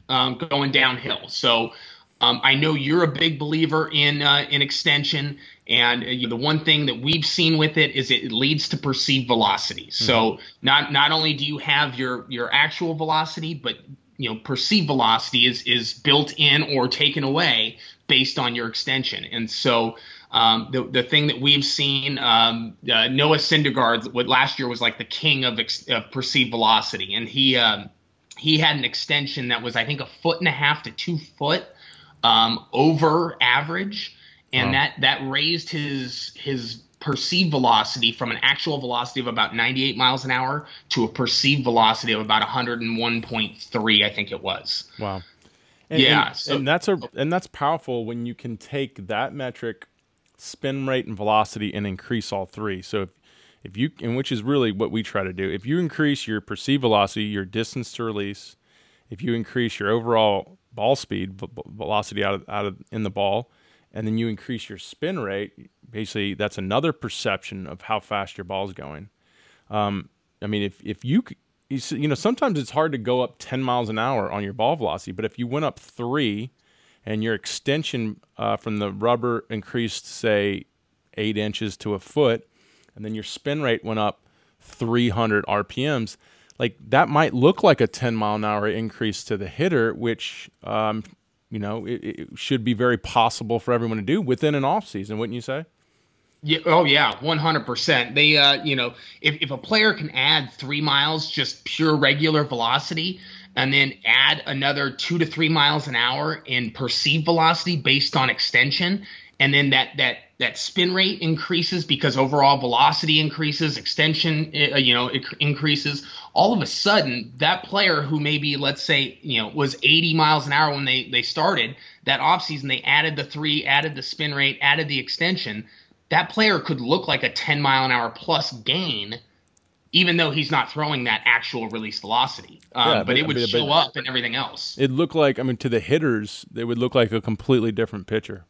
um, going downhill. So um, I know you're a big believer in uh, in extension, and uh, you know, the one thing that we've seen with it is it leads to perceived velocity. Mm-hmm. So not not only do you have your your actual velocity, but you know perceived velocity is is built in or taken away based on your extension. And so um, the the thing that we've seen, um, uh, Noah Syndergaard, what last year was like the king of, ex- of perceived velocity, and he um, he had an extension that was I think a foot and a half to two foot um, over average, and wow. that that raised his his perceived velocity from an actual velocity of about 98 miles an hour to a perceived velocity of about 101.3, I think it was. Wow. And, yeah, and, so, and that's a and that's powerful when you can take that metric spin rate and velocity and increase all three. So if, if you and which is really what we try to do. If you increase your perceived velocity, your distance to release, if you increase your overall ball speed, velocity out of, out of in the ball, and then you increase your spin rate, basically that's another perception of how fast your ball's going. Um, I mean, if if you you know sometimes it's hard to go up 10 miles an hour on your ball velocity, but if you went up three and your extension uh, from the rubber increased, say, eight inches to a foot, and then your spin rate went up 300 RPMs, like that might look like a 10 mile an hour increase to the hitter, which, um, you know, it, it, should be very possible for everyone to do within an off season, wouldn't you say? Yeah. Oh, yeah. One hundred percent. They, uh, you know, if if a player can add three miles just pure regular velocity, and then add another two to three miles an hour in perceived velocity based on extension, and then that that that spin rate increases because overall velocity increases, extension uh, you know increases. All of a sudden, that player who maybe let's say you know was 80 miles an hour when they they started that offseason, they added the three, added the spin rate, added the extension. That player could look like a 10 mile an hour plus gain even though he's not throwing that actual release velocity. Um, yeah, but, but, it would but, show up and everything else. It looked like, I mean, to the hitters, it would look like a completely different pitcher.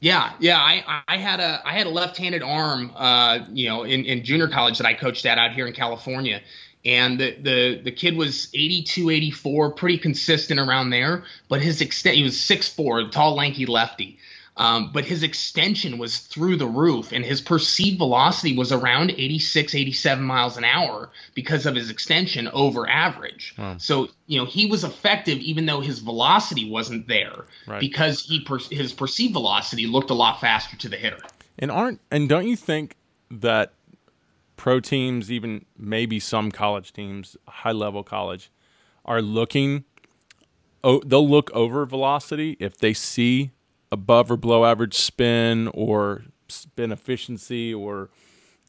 Yeah, yeah. I, I had a I had a left-handed arm, uh, you know, in, in junior college that I coached at out here in California, and the the the kid was 82, 84, pretty consistent around there. But his extent, he was 6'4", tall, lanky lefty. Um, but his extension was through the roof and his perceived velocity was around 86 87 miles an hour because of his extension over average. So you know he was effective even though his velocity wasn't there right. because he per- his perceived velocity looked a lot faster to the hitter. And aren't and don't you think that pro teams even maybe some college teams high level college are looking oh they'll look over velocity if they see above or below average spin or spin efficiency or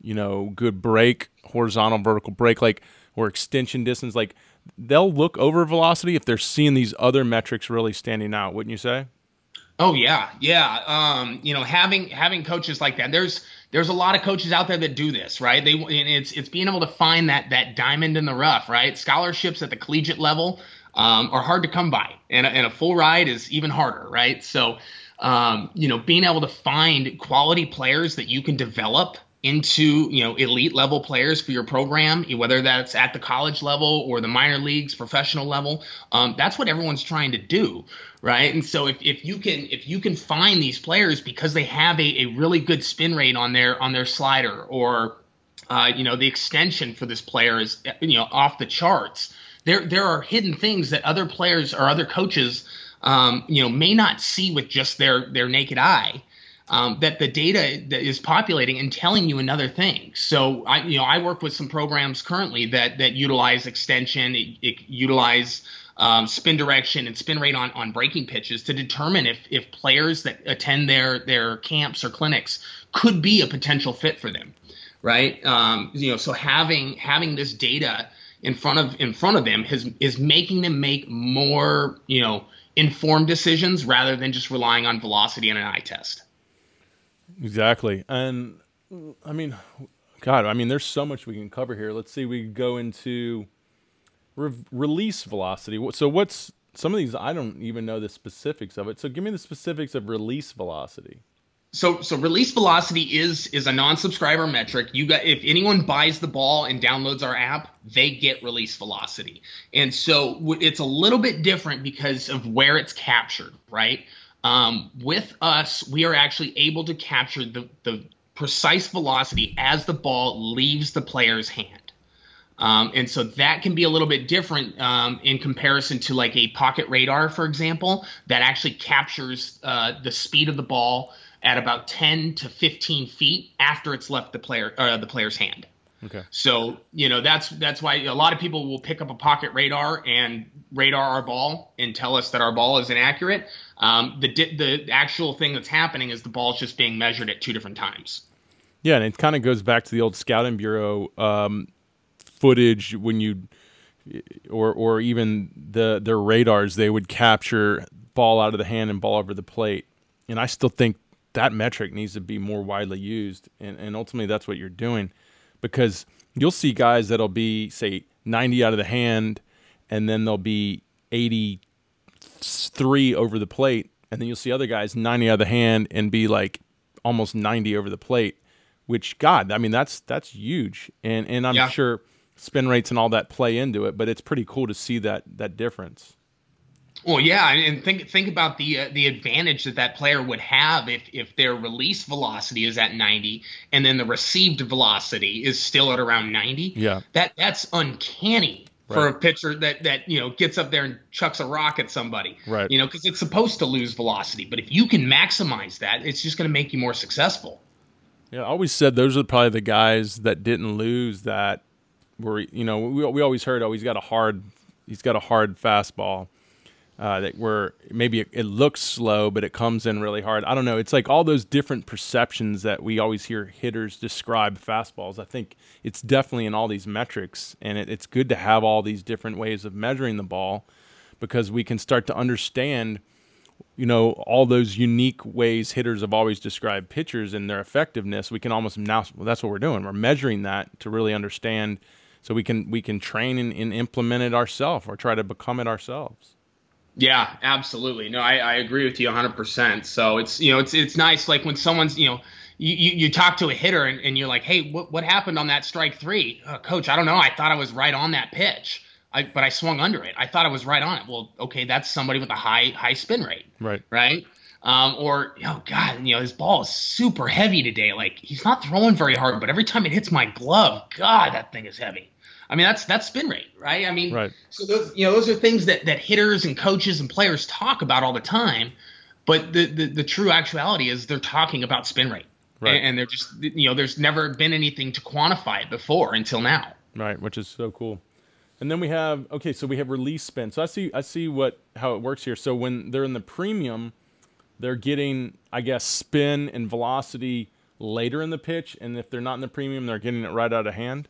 you know good break horizontal vertical break like or extension distance like they'll look over velocity if they're seeing these other metrics really standing out wouldn't you say? Oh yeah. Yeah. Um, you know having having coaches like that there's there's a lot of coaches out there that do this right? They it's it's being able to find that that diamond in the rough right? Scholarships at the collegiate level um, are hard to come by and, and a full ride is even harder right? So um, you know, being able to find quality players that you can develop into you know elite level players for your program whether that's at the college level or the minor leagues professional level um, that's what everyone's trying to do right? And so if, if you can if you can find these players because they have a, a really good spin rate on their on their slider or uh, you know the extension for this player is you know off the charts there there are hidden things that other players or other coaches um, you know, may not see with just their their naked eye. Um, that the data that is populating and telling you another thing. So I, you know, I work with some programs currently that that utilize extension, it, it utilize um, spin direction and spin rate on on breaking pitches to determine if if players that attend their their camps or clinics could be a potential fit for them, right? Um, you know, so having having this data in front of in front of them has is making them make more, you know informed decisions rather than just relying on velocity and an eye test. Exactly. And I mean, God, I mean, there's so much we can cover here. Let's see, we go into re- release velocity. So, what's some of these? I don't even know the specifics of it. So, give me the specifics of release velocity so so release velocity is is a non-subscriber metric. You got if anyone buys the ball and downloads our app they get release velocity. And so it's a little bit different because of where it's captured right? Um, with us we are actually able to capture the the precise velocity as the ball leaves the player's hand. Um, and so that can be a little bit different um, in comparison to like a pocket radar, for example, that actually captures uh, the speed of the ball at about 10 to 15 feet after it's left the player uh, the player's hand. Okay. So you know that's that's why a lot of people will pick up a pocket radar and radar our ball and tell us that our ball is inaccurate. Um, the the actual thing that's happening is the ball's just being measured at two different times. Yeah, and it kind of goes back to the old scouting bureau um, footage when you or or even the their radars they would capture ball out of the hand and ball over the plate. And I still think that metric needs to be more widely used. And, and ultimately, that's what you're doing because you'll see guys that'll be, say, 90 out of the hand, and then they'll be 83 over the plate. And then you'll see other guys 90 out of the hand and be like almost 90 over the plate, which, God, I mean, that's that's huge. And, and I'm yeah. sure spin rates and all that play into it, but it's pretty cool to see that that difference. Well, yeah, and think think about the uh, the advantage that that player would have if if their release velocity is at 90 and then the received velocity is still at around 90. Yeah, that that's uncanny right. for a pitcher that that you know gets up there and chucks a rock at somebody. Right. You know, because it's supposed to lose velocity, but if you can maximize that, it's just going to make you more successful. Yeah, I always said those are probably the guys that didn't lose that. Were you know we we always heard oh he's got a hard he's got a hard fastball uh, that where maybe it, it, looks slow, but it comes in really hard. I don't know. It's like all those different perceptions that we always hear hitters describe fastballs. I think it's definitely in all these metrics, and it, it's good to have all these different ways of measuring the ball because we can start to understand you know all those unique ways hitters have always described pitchers and their effectiveness we can almost now well, that's what we're doing we're measuring that to really understand so we can we can train and, and implement it ourselves or try to become it ourselves yeah absolutely no I, I agree with you 100% so it's you know it's it's nice like when someone's you know you, you, you talk to a hitter and, and you're like hey what, what happened on that strike three uh, coach i don't know i thought i was right on that pitch I, but I swung under it. I thought I was right on it. Well, okay, that's somebody with a high high spin rate. Right. Right. Um, or oh god, you know his ball is super heavy today. Like he's not throwing very hard, but every time it hits my glove, God, that thing is heavy. I mean that's that's spin rate, right? I mean, right. so those you know those are things that that hitters and coaches and players talk about all the time, but the the, the true actuality is they're talking about spin rate, right? And, and they're just you know there's never been anything to quantify it before until now, right? Which is so cool. And then we have okay, so we have release spin. So I see I see what how it works here. So when they're in the premium, they're getting I guess spin and velocity later in the pitch, and if they're not in the premium, they're getting it right out of hand.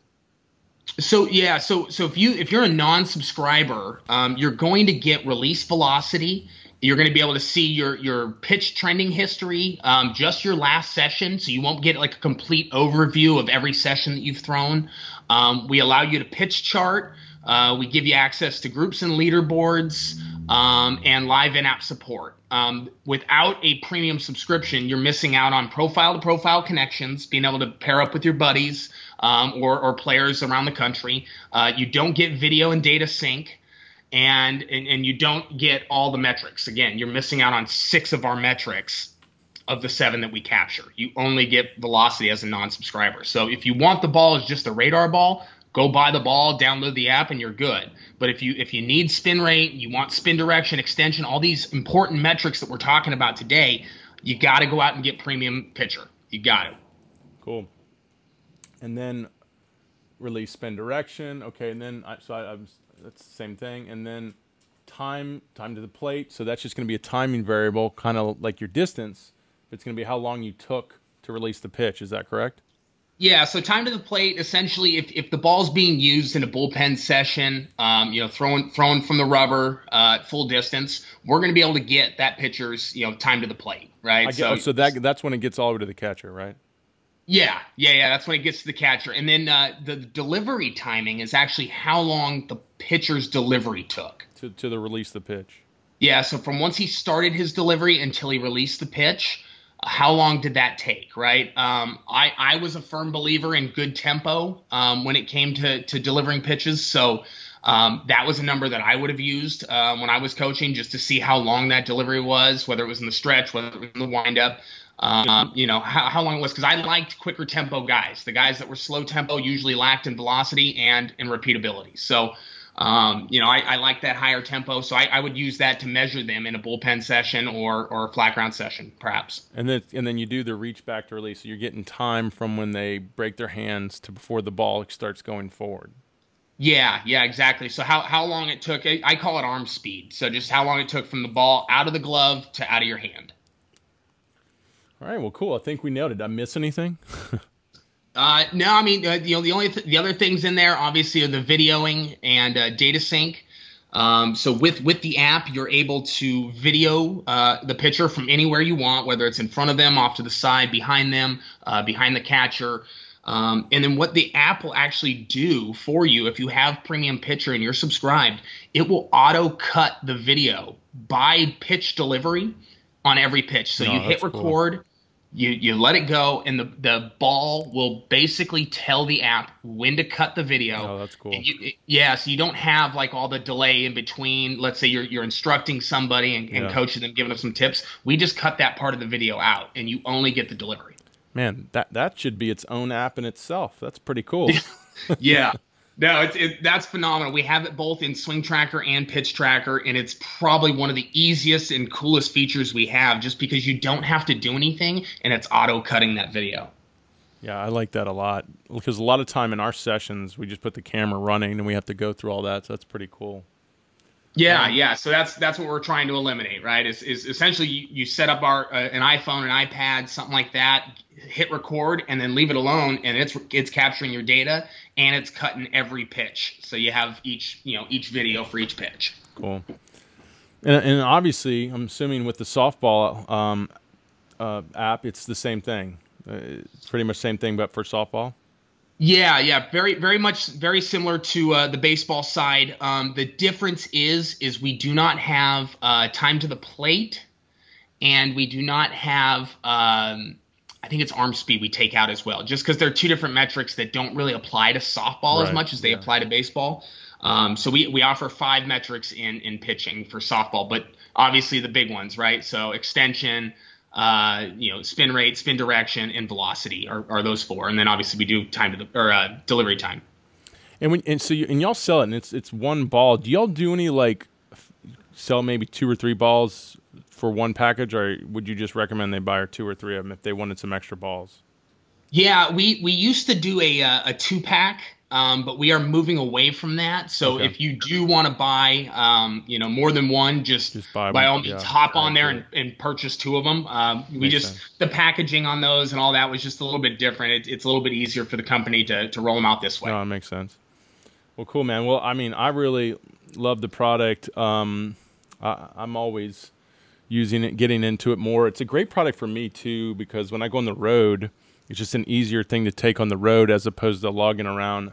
So yeah, so so if you if you're a non-subscriber, um, you're going to get release velocity. You're going to be able to see your your pitch trending history, um, just your last session, so you won't get like a complete overview of every session that you've thrown. Um, we allow you to pitch chart. Uh, we give you access to groups and leaderboards um, and live in app support. Um, without a premium subscription, you're missing out on profile to profile connections, being able to pair up with your buddies um, or, or, players around the country. Uh, you don't get video and data sync. And, and, and you don't get all the metrics. Again, you're missing out on six of our metrics of the seven that we capture. You only get velocity as a non-subscriber. So if you want the ball as just a radar ball, go buy the ball, download the app, and you're good. But if you if you need spin rate, you want spin direction, extension, all these important metrics that we're talking about today, you got to go out and get premium pitcher. You got to. Cool. And then release spin direction. Okay, and then I, so I, I'm that's the same thing. And then time time to the plate. So that's just going to be a timing variable, kind of like your distance. It's going to be how long you took to release the pitch. Is that correct? Yeah, so time to the plate. Essentially, if, if the ball's being used in a bullpen session, um, you know, throwing throwing from the rubber uh, at full distance, we're going to be able to get that pitcher's you know time to the plate, right? Get, so, so that that's when it gets all the way to the catcher, right? Yeah, yeah, yeah. That's when it gets to the catcher, and then uh, the delivery timing is actually how long the pitcher's delivery took to to the release the pitch. Yeah, so from once he started his delivery until he released the pitch how long did that take, right? Um, I, I was a firm believer in good tempo um, when it came to, to delivering pitches. So um, that was a number that I would have used uh, when I was coaching just to see how long that delivery was, whether it was in the stretch, whether it was in the windup. Um, you know, how, how long it was, because I liked quicker tempo guys. The guys that were slow tempo usually lacked in velocity and in repeatability. So um, you know, I, I, like that higher tempo, so I, I, would use that to measure them in a bullpen session or or a flat ground session, perhaps. And then and then you do the reach back to release. So you're getting time from when they break their hands to before the ball starts going forward. Yeah, yeah, exactly. So how how long it took? I call it arm speed. So just how long it took from the ball out of the glove to out of your hand. All right. Well, cool. I think we nailed it. Did I miss anything? (laughs) Uh, no, I mean, uh, you know, the only th- the other things in there obviously are the videoing and uh, data sync. Um, so with with the app, you're able to video uh, the pitcher from anywhere you want, whether it's in front of them, off to the side, behind them, uh, behind the catcher. Um, and then what the app will actually do for you, if you have Premium Pitcher and you're subscribed, it will auto cut the video by pitch delivery on every pitch. So no, you hit record. Cool. you you let it go and the the ball will basically tell the app when to cut the video. Oh that's cool. You, yeah so you don't have like all the delay in between. Let's say you're, you're instructing somebody and, and yeah. coaching them giving them some tips. We just cut that part of the video out and you only get the delivery. Man that that should be its own app in itself. That's pretty cool. (laughs) Yeah no, it's it, that's phenomenal. We have it both in Swing Tracker and Pitch Tracker, and it's probably one of the easiest and coolest features we have, just because you don't have to do anything, and it's auto cutting that video. Yeah, I like that a lot because a lot of time in our sessions we just put the camera running and we have to go through all that. So that's pretty cool. Yeah, yeah. So that's that's what we're trying to eliminate, right? Is, is essentially you, you set up our uh, an iPhone, an iPad, something like that, hit record, and then leave it alone, and it's it's capturing your data and it's cutting every pitch. So you have each you know each video for each pitch. Cool. And, and obviously, I'm assuming with the softball um, uh, app, it's the same thing. Uh, pretty much same thing, but for softball. Yeah, yeah, very, very much, very similar to uh, the baseball side. Um, the difference is, is we do not have uh, time to the plate, and we do not have, um, I think it's arm speed we take out as well, just because they're two different metrics that don't really apply to softball right, as much as they yeah. apply to baseball. Um, so we we offer five metrics in in pitching for softball, but obviously the big ones, right? So extension uh, you know, spin rate, spin direction, and velocity are, are those four. And then obviously we do time to the or uh, delivery time. And when and so you, and y'all sell it, and it's it's one ball. Do y'all do any like sell maybe two or three balls for one package, or would you just recommend they buy two or three of them if they wanted some extra balls? Yeah, we we used to do a uh, a two pack um, but we are moving away from that. So okay. if you do want to buy, um, you know, more than one, just, just by all means yeah. hop on there and, and, purchase two of them. Um, we Makes just sense. the packaging on those and all that was just a little bit different. It, it's a little bit easier for the company to to roll them out this way. No, it makes sense. Well, cool, man. Well, I mean, I really love the product. Um, I, I'm always using it, getting into it more. It's a great product for me too because when I go on the road, it's just an easier thing to take on the road as opposed to logging around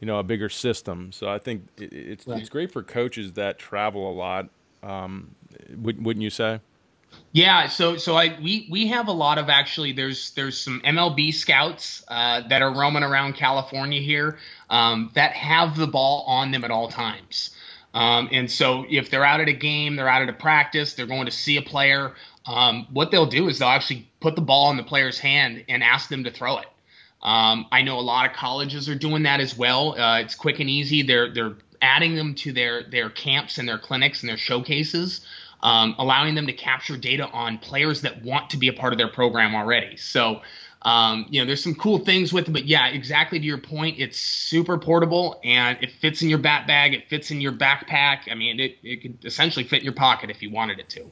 you know a bigger system. So I think it, it's right. it's great for coaches that travel a lot. Um, wouldn't you say? Yeah, so so I we we have a lot of actually there's there's some MLB scouts uh, that are roaming around California here um, that have the ball on them at all times. Um, and so if they're out at a game, they're out at a practice, they're going to see a player. Um, what they'll do is they'll actually put the ball in the player's hand and ask them to throw it. Um, I know a lot of colleges are doing that as well. Uh, it's quick and easy. They're they're adding them to their their camps and their clinics and their showcases, um, allowing them to capture data on players that want to be a part of their program already. So. Um, you know, there's some cool things with it, but yeah, exactly to your point, it's super portable and it fits in your bat bag, it fits in your backpack. I mean, it, it could essentially fit in your pocket if you wanted it to.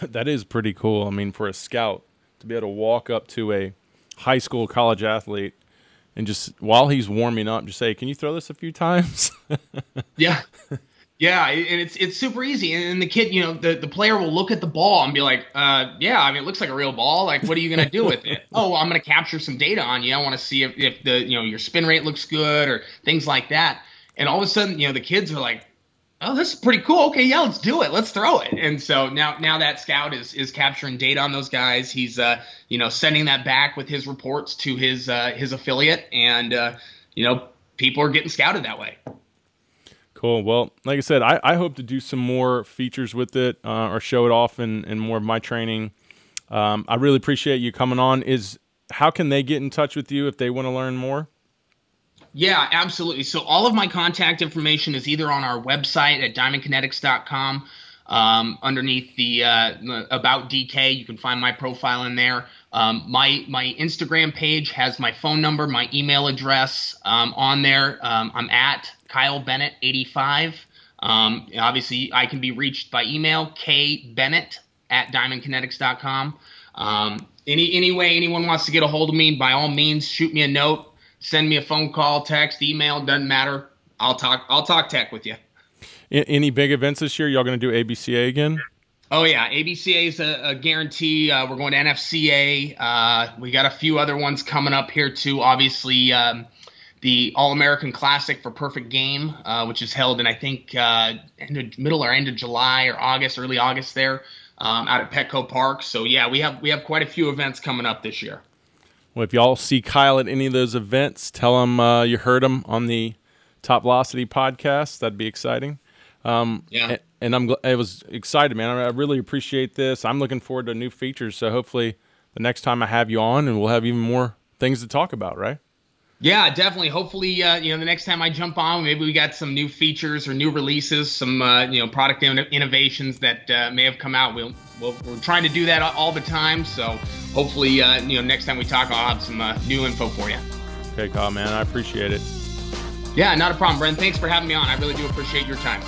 (laughs) That is pretty cool. I mean, for a scout to be able to walk up to a high school college athlete and just while he's warming up just say can you throw this a few times? (laughs) Yeah. Yeah and it's it's super easy. And the kid you know the, the player will look at the ball and be like uh, yeah i mean it looks like a real ball. Like what are you going to do with it? (laughs) Oh i'm going to capture some data on you. I want to see if, if the you know your spin rate looks good or things like that. And all of a sudden you know the kids are like oh, this is pretty cool. Okay, yeah, let's do it. Let's throw it. And so now now that scout is is capturing data on those guys. He's uh, you know sending that back with his reports to his uh, his affiliate, and uh, you know people are getting scouted that way. Cool. Well, like I said, I, I hope to do some more features with it uh, or show it off in, in more of my training. Um, I really appreciate you coming on. Is how can they get in touch with you if they want to learn more? Yeah, absolutely. So all of my contact information is either on our website at diamondkinetics.com. Um, underneath the uh, about DK, you can find my profile in there. Um, my my Instagram page has my phone number, my email address um, on there. Um, I'm at Kyle Bennett 85. Um, obviously, I can be reached by email k bennett at diamondkinetics.com. Um, any any way anyone wants to get a hold of me, by all means, shoot me a note send me a phone call, text, email, doesn't matter. I'll talk. I'll talk tech with you. Any big events this year? Y'all going to do ABCA again? Oh yeah, ABCA is a, a guarantee. Uh, we're going to NFCA. Uh, we got a few other ones coming up here too. Obviously, um, the All American Classic for Perfect Game, uh, which is held in I think uh, end of, middle or end of July or August, early August there, um, out at Petco Park. So yeah, we have we have quite a few events coming up this year. Well, if y'all see Kyle at any of those events, tell him uh, you heard him on the Top Velocity podcast. That'd be exciting. Um, yeah. And, and I'm I was excited, man. I really appreciate this. I'm looking forward to new features. So hopefully, the next time I have you on, and we'll have even more things to talk about, right? Yeah, definitely. Hopefully, uh, you know, the next time I jump on, maybe we got some new features or new releases, some uh, you know product in- innovations that uh, may have come out. We'll, we we are trying to do that all the time. So hopefully, uh, you know, next time we talk, I'll have some uh, new info for you. Okay, Kyle, man, I appreciate it. Yeah, not a problem, Brent. Thanks for having me on. I really do appreciate your time.